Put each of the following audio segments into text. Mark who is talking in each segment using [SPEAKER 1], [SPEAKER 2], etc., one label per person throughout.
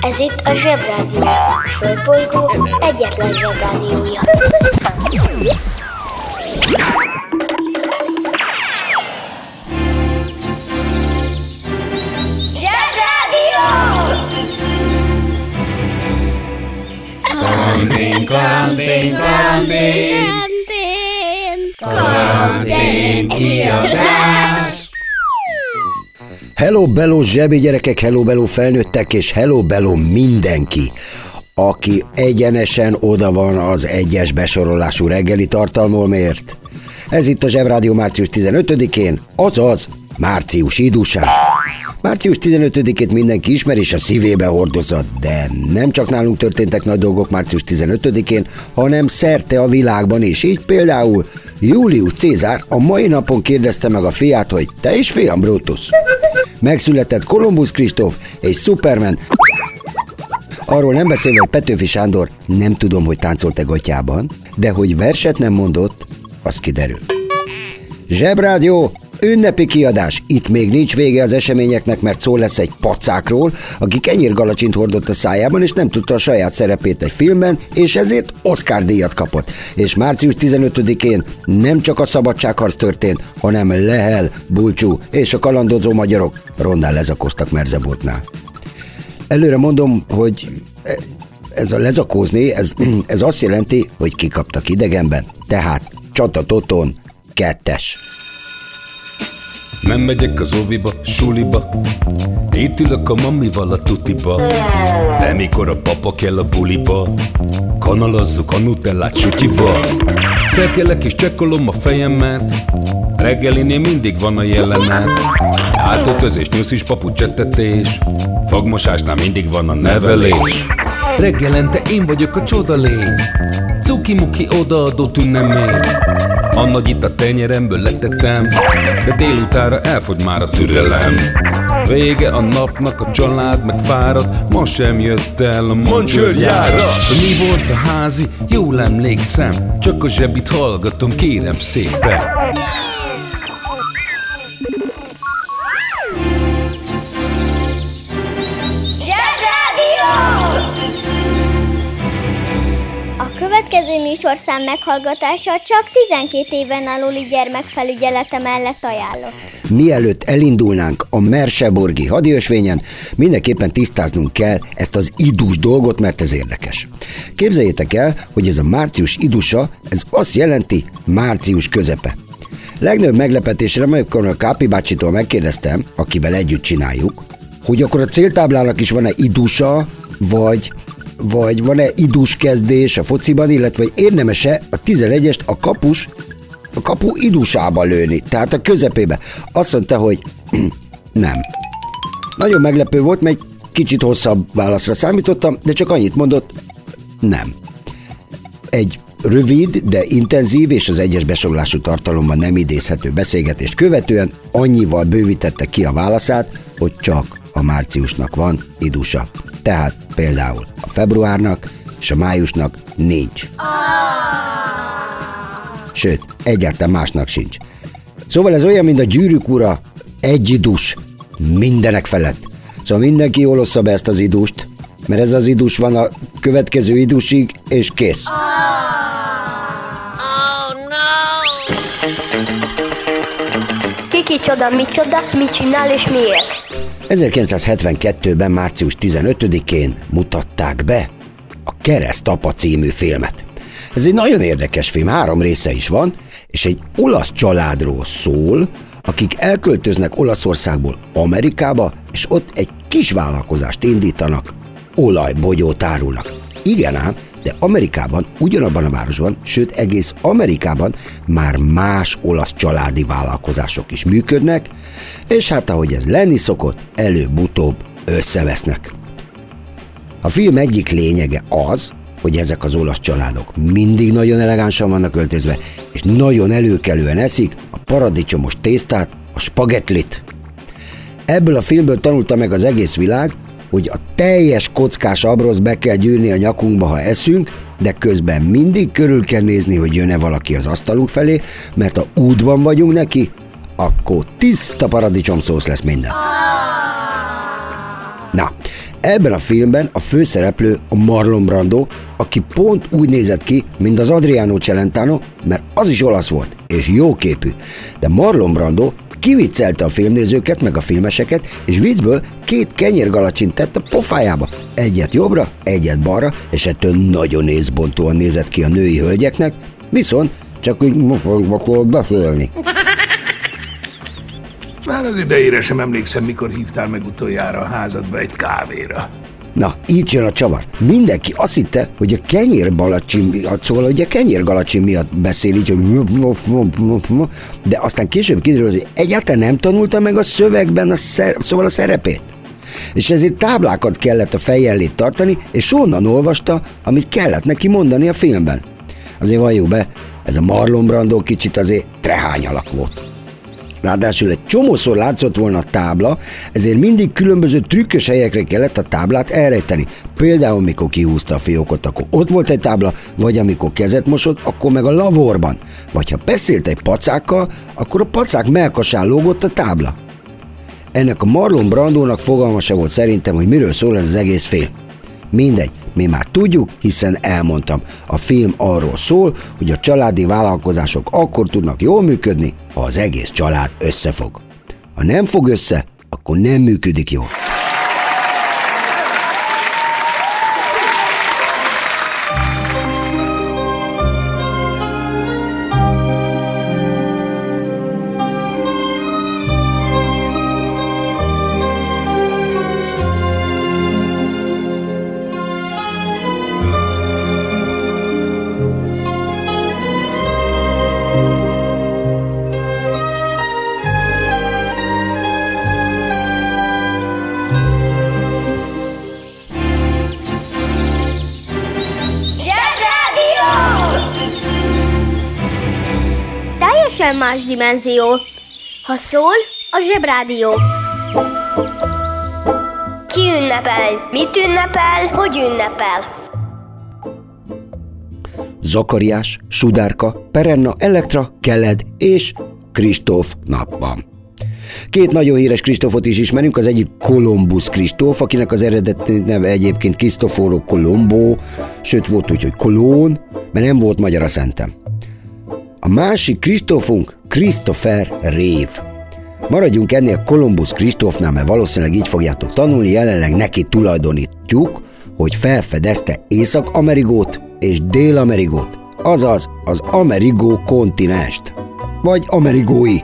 [SPEAKER 1] Ez itt a Zsebrádió. A Földbolygó egyetlen Zsebrádiója. Zsebrádió!
[SPEAKER 2] Karantén, karantén, karantén, karantén, kiadás.
[SPEAKER 3] Hello Bello zsebi gyerekek, hello Bello felnőttek, és hello Bello mindenki, aki egyenesen oda van az egyes besorolású reggeli tartalmolmért. Ez itt a Zsebrádió március 15-én, azaz március idusán. Március 15-ét mindenki ismer és a szívébe hordozza, de nem csak nálunk történtek nagy dolgok március 15-én, hanem szerte a világban is. Így például Julius Cézár a mai napon kérdezte meg a fiát, hogy te is fiam Brutus. Megszületett Kolumbusz Kristóf és Superman, Arról nem beszélve, hogy Petőfi Sándor nem tudom, hogy táncolt-e gatyában, de hogy verset nem mondott, az kiderül. Zsebrádió, ünnepi kiadás. Itt még nincs vége az eseményeknek, mert szó lesz egy pacákról, aki kenyérgalacsint hordott a szájában, és nem tudta a saját szerepét egy filmben, és ezért Oscar díjat kapott. És március 15-én nem csak a szabadságharc történt, hanem Lehel, Bulcsú és a kalandozó magyarok rondán lezakoztak Merzeburtnál. Előre mondom, hogy ez a lezakózni, ez, ez azt jelenti, hogy kikaptak idegenben, tehát csatatoton kettes.
[SPEAKER 4] Nem megyek az óviba, suliba. Itt ülök a mamival a tutiba. De mikor a papa kell a buliba Kanalazzuk a nutellát sütyiba Felkelek és csekkolom a fejemet. Reggelinél mindig van a jelenet. Átöltözés, nyuszis, papucsettetés Fogmosásnál mindig van a nevelés. Reggelente én vagyok a csodalény Cuki-muki odaadó tünemény a nagy itt a tenyeremből letettem De délutára elfogy már a türelem. Vége a napnak, a család meg fárad Ma sem jött el a mancsőrjára Mi volt a házi? Jól emlékszem Csak a zsebit hallgatom, kérem szépen
[SPEAKER 1] következő műsorszám meghallgatása csak 12 éven aluli gyermekfelügyelete mellett ajánlott.
[SPEAKER 3] Mielőtt elindulnánk a Merseborgi hadiösvényen, mindenképpen tisztáznunk kell ezt az idus dolgot, mert ez érdekes. Képzeljétek el, hogy ez a március idusa, ez azt jelenti március közepe. Legnagyobb meglepetésre, amikor a Kápi bácsitól megkérdeztem, akivel együtt csináljuk, hogy akkor a céltáblának is van-e idusa, vagy vagy van-e idus kezdés a fociban, illetve érdemes-e a 11-est a kapus a kapu idusába lőni, tehát a közepébe. Azt mondta, hogy nem. Nagyon meglepő volt, mert egy kicsit hosszabb válaszra számítottam, de csak annyit mondott, nem. Egy rövid, de intenzív és az egyes besorolású tartalomban nem idézhető beszélgetést követően annyival bővítette ki a válaszát, hogy csak a márciusnak van idusa. Tehát például a februárnak és a májusnak nincs. Sőt, egyáltalán másnak sincs. Szóval ez olyan, mint a gyűrűk ura, egy idus, mindenek felett. Szóval mindenki jól ossza be ezt az idust, mert ez az idus van a következő idusig, és kész.
[SPEAKER 1] Ki kicsoda, micsoda, mit csinál és miért?
[SPEAKER 3] 1972-ben, március 15-én mutatták be a Keresztapa című filmet. Ez egy nagyon érdekes film, három része is van, és egy olasz családról szól, akik elköltöznek Olaszországból Amerikába, és ott egy kis vállalkozást indítanak, olajbogyót árulnak. Igen ám, de Amerikában, ugyanabban a városban, sőt egész Amerikában már más olasz családi vállalkozások is működnek, és hát ahogy ez lenni szokott, előbb-utóbb összevesznek. A film egyik lényege az, hogy ezek az olasz családok mindig nagyon elegánsan vannak öltözve, és nagyon előkelően eszik a paradicsomos tésztát, a spagettlit. Ebből a filmből tanulta meg az egész világ, hogy a teljes kockás abrosz be kell gyűrni a nyakunkba, ha eszünk, de közben mindig körül kell nézni, hogy jön-e valaki az asztalunk felé, mert ha útban vagyunk neki, akkor tiszta paradicsomszósz lesz minden. Na, Ebben a filmben a főszereplő a Marlon Brando, aki pont úgy nézett ki, mint az Adriano Celentano, mert az is olasz volt, és jóképű. De Marlon Brando kiviccelte a filmnézőket, meg a filmeseket, és viccből két kenyérgalacsint tett a pofájába. Egyet jobbra, egyet balra, és ettől nagyon nézbontóan nézett ki a női hölgyeknek, viszont csak úgy mokorogva beszélni.
[SPEAKER 5] Már az idejére sem emlékszem, mikor hívtál meg utoljára a házadba egy kávéra.
[SPEAKER 3] Na, itt jön a csavar. Mindenki azt hitte, hogy a kenyérgalacsin miatt, szóval, hogy a kenyérgalacsin miatt beszél így, hogy de aztán később kiderült, hogy egyáltalán nem tanulta meg a szövegben a szer, szóval a szerepét. És ezért táblákat kellett a feje tartani, és onnan olvasta, amit kellett neki mondani a filmben. Azért valljuk be, ez a Marlon Brando kicsit azért trehány alak volt. Ráadásul egy csomószor látszott volna a tábla, ezért mindig különböző trükkös helyekre kellett a táblát elrejteni. Például, mikor kihúzta a fiókot, akkor ott volt egy tábla, vagy amikor kezet mosott, akkor meg a lavorban. Vagy ha beszélt egy pacákkal, akkor a pacák melkasán lógott a tábla. Ennek a Marlon Brandónak fogalma se volt szerintem, hogy miről szól ez az egész film. Mindegy, mi már tudjuk, hiszen elmondtam. A film arról szól, hogy a családi vállalkozások akkor tudnak jól működni, az egész család összefog. Ha nem fog össze, akkor nem működik jól.
[SPEAKER 1] Teljesen más dimenzió. Ha szól, a zsebrádió.
[SPEAKER 6] Ki ünnepel? Mit ünnepel? Hogy ünnepel?
[SPEAKER 3] Zakariás, Sudárka, Perenna, Elektra, Keled és Kristóf nap van. Két nagyon híres Kristófot is ismerünk, az egyik Kolumbusz Kristóf, akinek az eredeti neve egyébként Cristoforo Colombo, sőt volt úgy, hogy Kolón, mert nem volt magyar a szentem. A másik Kristófunk Christopher Rév. Maradjunk ennél Kolumbusz Kristófnál, mert valószínűleg így fogjátok tanulni, jelenleg neki tulajdonítjuk, hogy felfedezte Észak-Amerigót és Dél-Amerigót, azaz az Amerigó kontinenst, vagy Amerigói.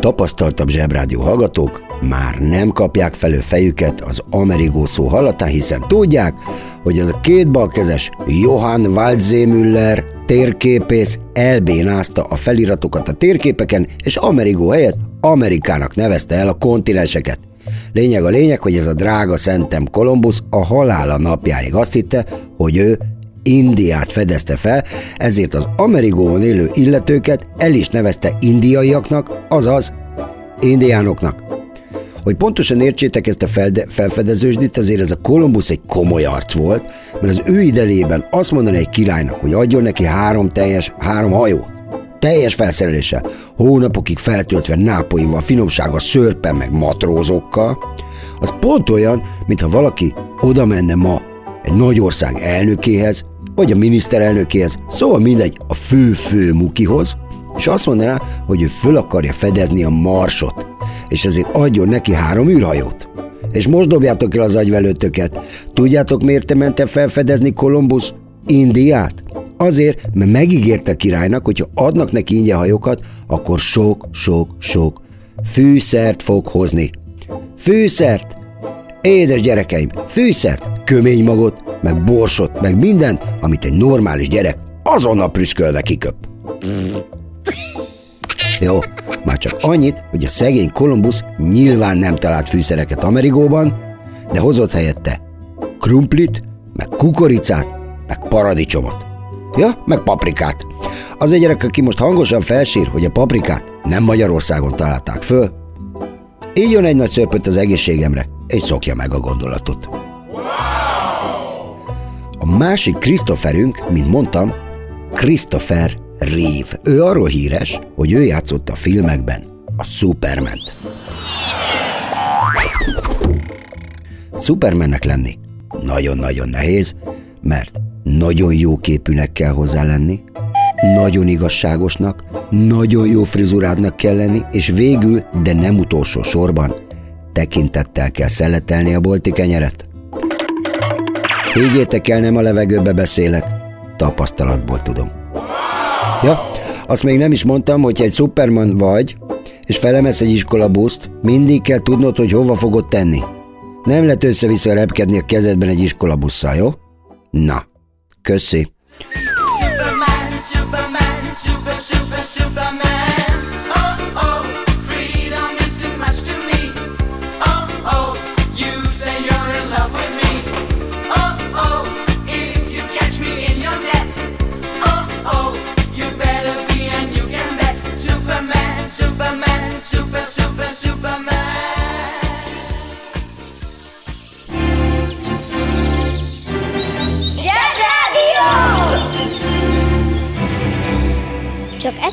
[SPEAKER 3] Tapasztaltabb zsebrádió hallgatók már nem kapják felő fejüket az Amerigó szó hallatán, hiszen tudják, hogy az a két balkezes Johann Waldseemüller térképész elbénázta a feliratokat a térképeken, és Amerigó helyett Amerikának nevezte el a kontinenseket. Lényeg a lényeg, hogy ez a drága szentem Kolumbusz a halála napjáig azt hitte, hogy ő Indiát fedezte fel, ezért az Amerigóban élő illetőket el is nevezte indiaiaknak, azaz indiánoknak. Hogy pontosan értsétek ezt a felde- felfedezősdit, azért ez a Kolumbusz egy komoly arc volt, mert az ő idelében azt mondani egy királynak, hogy adjon neki három teljes, három hajót, teljes felszereléssel, hónapokig feltöltve nápoival, finomsága, szörpen meg matrózokkal, az pont olyan, mintha valaki oda menne ma egy nagy ország elnökéhez, vagy a miniszterelnökéhez, szóval mindegy, a fő-fő mukihoz, és azt mondaná, hogy ő föl akarja fedezni a marsot, és ezért adjon neki három űrhajót. És most dobjátok el az agyvelőtöket. Tudjátok, miért mente felfedezni Kolumbusz Indiát? Azért, mert megígérte a királynak, hogy ha adnak neki ingyen hajókat, akkor sok-sok-sok fűszert fog hozni. Fűszert! Édes gyerekeim, fűszert, kömény magot, meg borsot, meg minden, amit egy normális gyerek azonnal prüszkölve kiköp. Jó, már csak annyit, hogy a szegény Kolumbusz nyilván nem talált fűszereket Amerigóban, de hozott helyette krumplit, meg kukoricát, meg paradicsomot. Ja, meg paprikát. Az egy gyerek, aki most hangosan felsír, hogy a paprikát nem Magyarországon találták föl, így jön egy nagy szörpöt az egészségemre, és szokja meg a gondolatot. A másik Christopherünk, mint mondtam, Christopher Reeve. Ő arról híres, hogy ő játszott a filmekben a Superman-t. Supermannek lenni nagyon-nagyon nehéz, mert nagyon jó képűnek kell hozzá lenni, nagyon igazságosnak, nagyon jó frizurádnak kell lenni, és végül, de nem utolsó sorban, tekintettel kell szeletelni a bolti kenyeret. Higgyétek el, nem a levegőbe beszélek, tapasztalatból tudom. Ja, azt még nem is mondtam, hogy egy Superman vagy, és felemesz egy iskolabuszt, mindig kell tudnod, hogy hova fogod tenni. Nem lehet össze-vissza repkedni a kezedben egy iskolabusszal, jó? Na, köszi.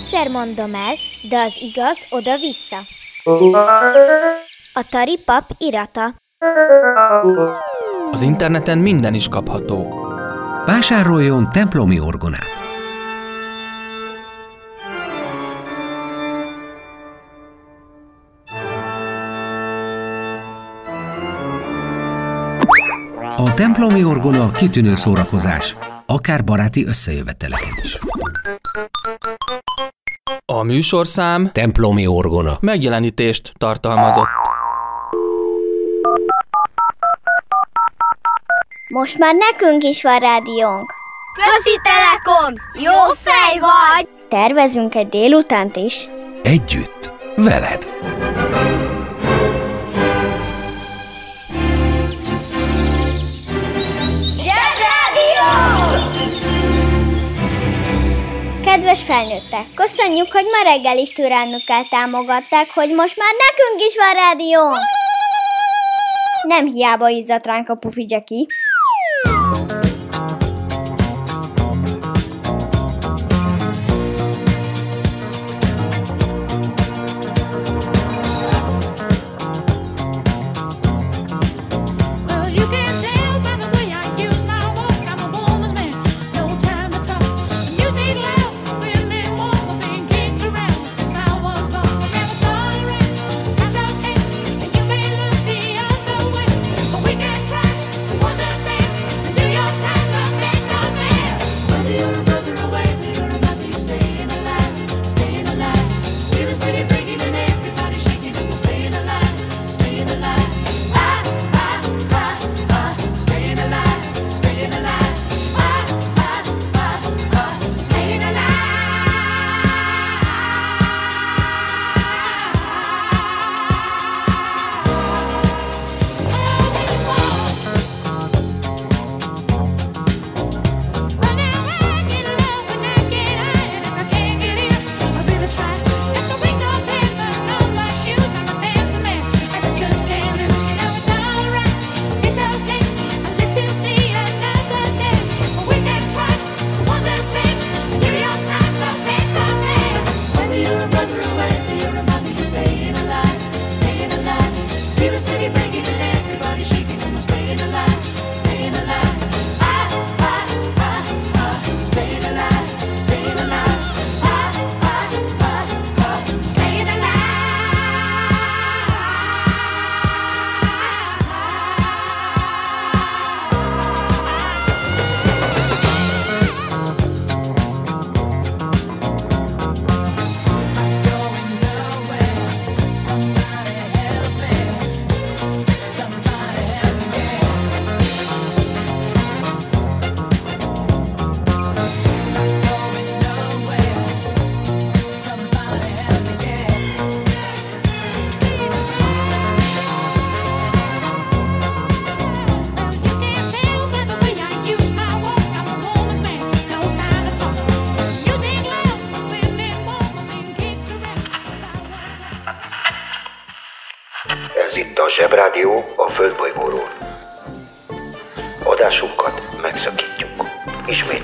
[SPEAKER 1] Egyszer mondom el, de az igaz oda-vissza. A Tari pap irata.
[SPEAKER 7] Az interneten minden is kapható.
[SPEAKER 2] Vásároljon templomi orgonát. A templomi orgona kitűnő szórakozás, akár baráti összejöveteleken is.
[SPEAKER 7] A műsorszám
[SPEAKER 2] Templomi orgona.
[SPEAKER 7] megjelenítést tartalmazott.
[SPEAKER 1] Most már nekünk is van rádiónk.
[SPEAKER 6] Közi Telekom! Jó fej vagy!
[SPEAKER 1] Tervezünk egy délutánt is.
[SPEAKER 2] Együtt, veled.
[SPEAKER 1] Kedves felnőttek, köszönjük, hogy ma reggel is türelmükkel támogatták, hogy most már nekünk is van rádió. Nem hiába izzadt ránk a pufi Jackie.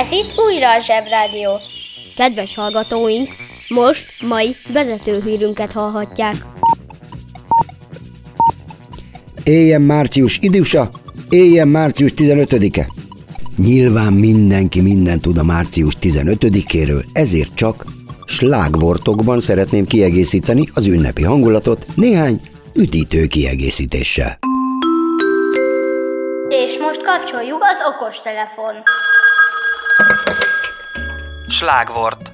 [SPEAKER 6] Ez itt újra a Zsebrádió.
[SPEAKER 8] Kedves hallgatóink, most mai vezetőhírünket hallhatják.
[SPEAKER 3] Éljen március idősa, éljen március 15-e. Nyilván mindenki mindent tud a március 15-éről, ezért csak slágvortokban szeretném kiegészíteni az ünnepi hangulatot néhány üdítő kiegészítéssel.
[SPEAKER 6] És most kapcsoljuk az okostelefon.
[SPEAKER 7] Slágvort.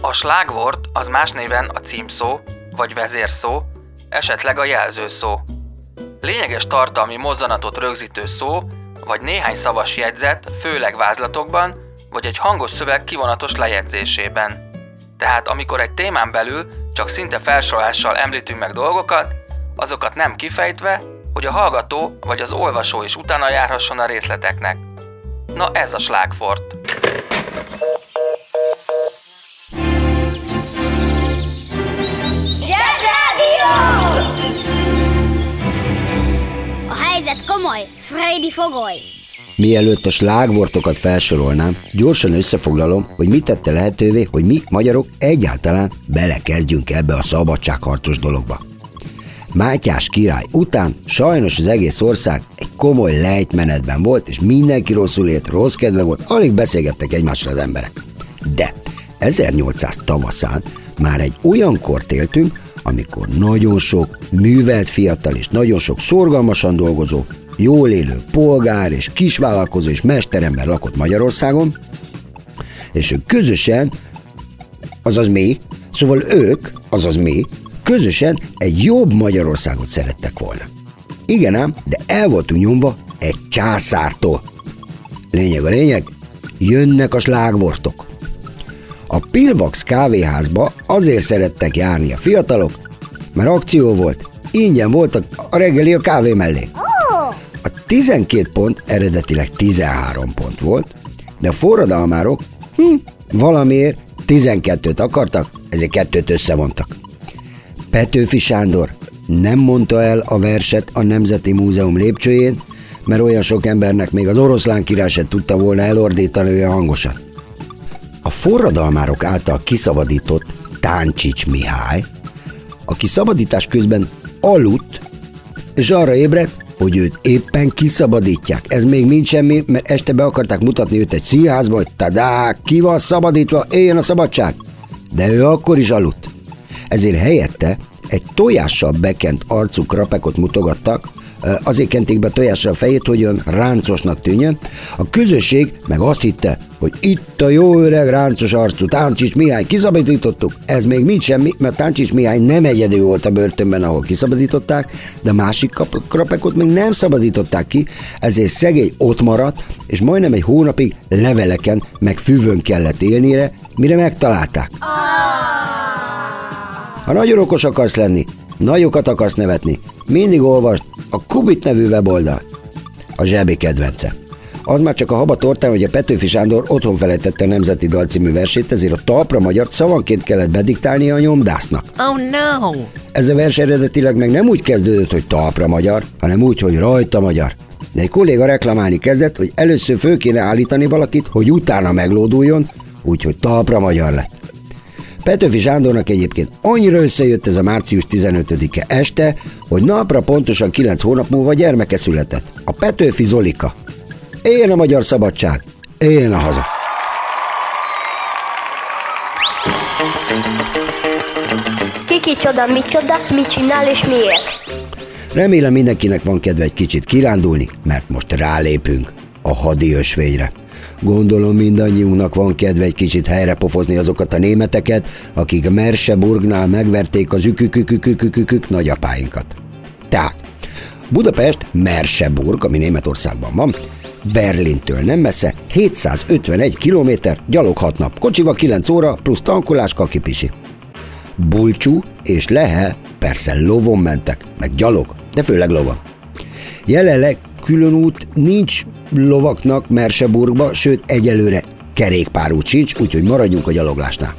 [SPEAKER 7] A slágvort az más néven a címszó, vagy vezérszó, esetleg a jelzőszó. Lényeges tartalmi mozzanatot rögzítő szó, vagy néhány szavas jegyzet, főleg vázlatokban, vagy egy hangos szöveg kivonatos lejegyzésében. Tehát amikor egy témán belül csak szinte felsorolással említünk meg dolgokat, azokat nem kifejtve, hogy a hallgató vagy az olvasó is utána járhasson a részleteknek. Na ez a slágfort.
[SPEAKER 1] A helyzet komoly, Freddy fogoly!
[SPEAKER 3] Mielőtt a slágvortokat felsorolnám, gyorsan összefoglalom, hogy mit tette lehetővé, hogy mi, magyarok egyáltalán belekezdjünk ebbe a szabadságharcos dologba. Mátyás király után sajnos az egész ország egy komoly lejtmenetben volt, és mindenki rosszul élt, rossz kedve volt, alig beszélgettek egymással az emberek. De 1800 tavaszán már egy olyan kort éltünk, amikor nagyon sok művelt fiatal és nagyon sok szorgalmasan dolgozó, jól élő polgár és kisvállalkozó és mesterember lakott Magyarországon, és ők közösen, azaz mi, szóval ők, azaz mi, közösen egy jobb Magyarországot szerettek volna. Igen ám, de el voltunk nyomva egy császártól. Lényeg a lényeg, jönnek a slágvortok. A Pilvax kávéházba azért szerettek járni a fiatalok, mert akció volt, ingyen voltak a reggeli a kávé mellé. A 12 pont eredetileg 13 pont volt, de a forradalmárok hm, valamiért 12-t akartak, ezért kettőt összevontak. Petőfi Sándor nem mondta el a verset a Nemzeti Múzeum lépcsőjén, mert olyan sok embernek még az oroszlán király se tudta volna elordítani olyan hangosan. A forradalmárok által kiszabadított Táncsics Mihály, aki szabadítás közben aludt, és arra ébredt, hogy őt éppen kiszabadítják. Ez még mind semmi, mert este be akarták mutatni őt egy színházba, hogy tadá, ki van szabadítva, éljen a szabadság. De ő akkor is aludt. Ezért helyette egy tojással bekent arcú krapekot mutogattak, azért kenték be tojásra a fejét, hogy olyan ráncosnak tűnjön. A közösség meg azt hitte, hogy itt a jó öreg ráncos arcú Táncsics Mihály kiszabadítottuk. Ez még mind semmi, mert Táncsics Mihály nem egyedül volt a börtönben, ahol kiszabadították, de másik krapekot még nem szabadították ki, ezért szegény ott maradt, és majdnem egy hónapig leveleken meg füvön kellett élnére, mire megtalálták. Ha nagyon okos akarsz lenni, nagyokat akarsz nevetni, mindig olvasd a Kubit nevű weboldalt. A zsebi kedvence. Az már csak a haba tortán, hogy a Petőfi Sándor otthon felejtette a Nemzeti Dal című versét, ezért a talpra magyar szavanként kellett bediktálnia a nyomdásznak.
[SPEAKER 9] Oh no!
[SPEAKER 3] Ez a vers eredetileg meg nem úgy kezdődött, hogy talpra magyar, hanem úgy, hogy rajta magyar. De egy kolléga reklamálni kezdett, hogy először föl kéne állítani valakit, hogy utána meglóduljon, úgyhogy talpra magyar lett. Petőfi Sándornak egyébként annyira összejött ez a március 15-e este, hogy napra pontosan 9 hónap múlva gyermeke született. A Petőfi Zolika. Éljen a magyar szabadság! Éljen a haza!
[SPEAKER 6] Kiki csoda, mi csoda, mit csinál és miért?
[SPEAKER 3] Remélem mindenkinek van kedve egy kicsit kirándulni, mert most rálépünk a hadi ösvényre. Gondolom mindannyiunknak van kedve egy kicsit helyre pofozni azokat a németeket, akik Merseburgnál megverték az ükükükükükükük nagyapáinkat. Tehát, Budapest Merseburg, ami Németországban van, Berlintől nem messze, 751 km, gyalog 6 nap, kocsival 9 óra, plusz tankolás, kakipisi. Bulcsú és Lehel persze lovon mentek, meg gyalog, de főleg lovon. Jelenleg külön út nincs lovaknak Merseburgba, sőt egyelőre kerékpárút sincs, úgyhogy maradjunk a gyaloglásnál.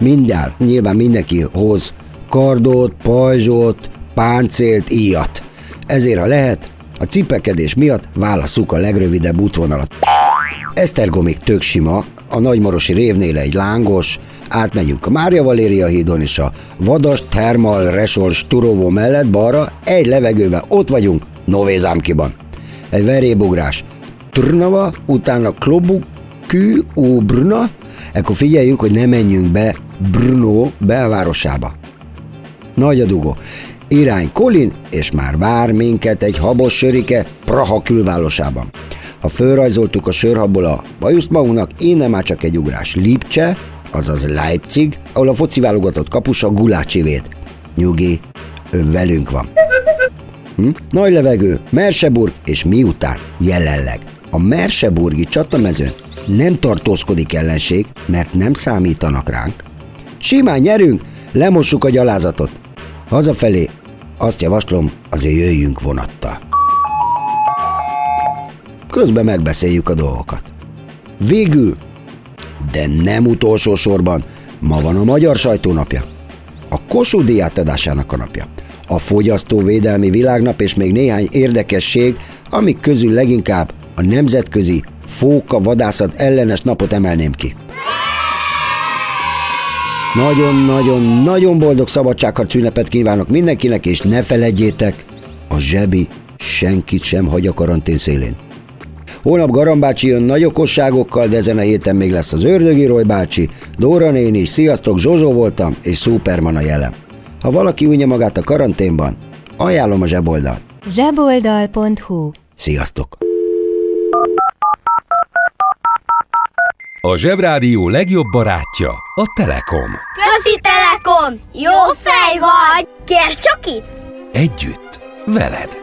[SPEAKER 3] Mindjárt, nyilván mindenki hoz kardot, pajzsot, páncélt, íjat. Ezért, ha lehet, a cipekedés miatt válasszuk a legrövidebb útvonalat. Esztergomig tök sima, a Nagymarosi révnél egy lángos, átmegyünk a Mária Valéria hídon és a Vadas Thermal Resol Sturovó mellett balra, egy levegővel ott vagyunk Novézámkiban. Egy verébugrás. Trnava, utána Klobukű, ó Brna, ekkor figyeljünk, hogy ne menjünk be Brno belvárosába. Nagy a dugó. Irány Kolin, és már vár minket egy habos sörike Praha külvárosában. Ha fölrajzoltuk a sörhabból a bajuszt magunknak, innen már csak egy ugrás. Lipcse, azaz Leipzig, ahol a foci válogatott kapusa Gulácsivét. Nyugi, ő velünk van. Hm? Nagy levegő, Merseburg, és miután jelenleg a Merseburgi csatamezőn nem tartózkodik ellenség, mert nem számítanak ránk. Simán nyerünk, lemossuk a gyalázatot. Hazafelé azt javaslom, azért jöjjünk vonattal. Közben megbeszéljük a dolgokat. Végül, de nem utolsó sorban, ma van a Magyar Sajtónapja. A Kossuth díj átadásának a napja. A Fogyasztóvédelmi Világnap és még néhány érdekesség, amik közül leginkább a Nemzetközi Fóka Vadászat ellenes napot emelném ki. Nagyon-nagyon-nagyon boldog szabadságharc ünnepet kívánok mindenkinek, és ne feledjétek, a zsebi senkit sem hagy a karantén szélén. Holnap Garambácsi jön nagy okosságokkal, de ezen a héten még lesz az Ördögi Roy bácsi, Dóra néni sziasztok, Zsozsó voltam, és Superman a jelem. Ha valaki unja magát a karanténban, ajánlom a zseboldalt.
[SPEAKER 9] zseboldal.hu
[SPEAKER 3] Sziasztok!
[SPEAKER 4] A Zsebrádió legjobb barátja a Telekom.
[SPEAKER 1] Közi Telekom! Jó fej vagy! Kérd csak itt!
[SPEAKER 4] Együtt, veled.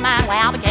[SPEAKER 4] my way. I'll be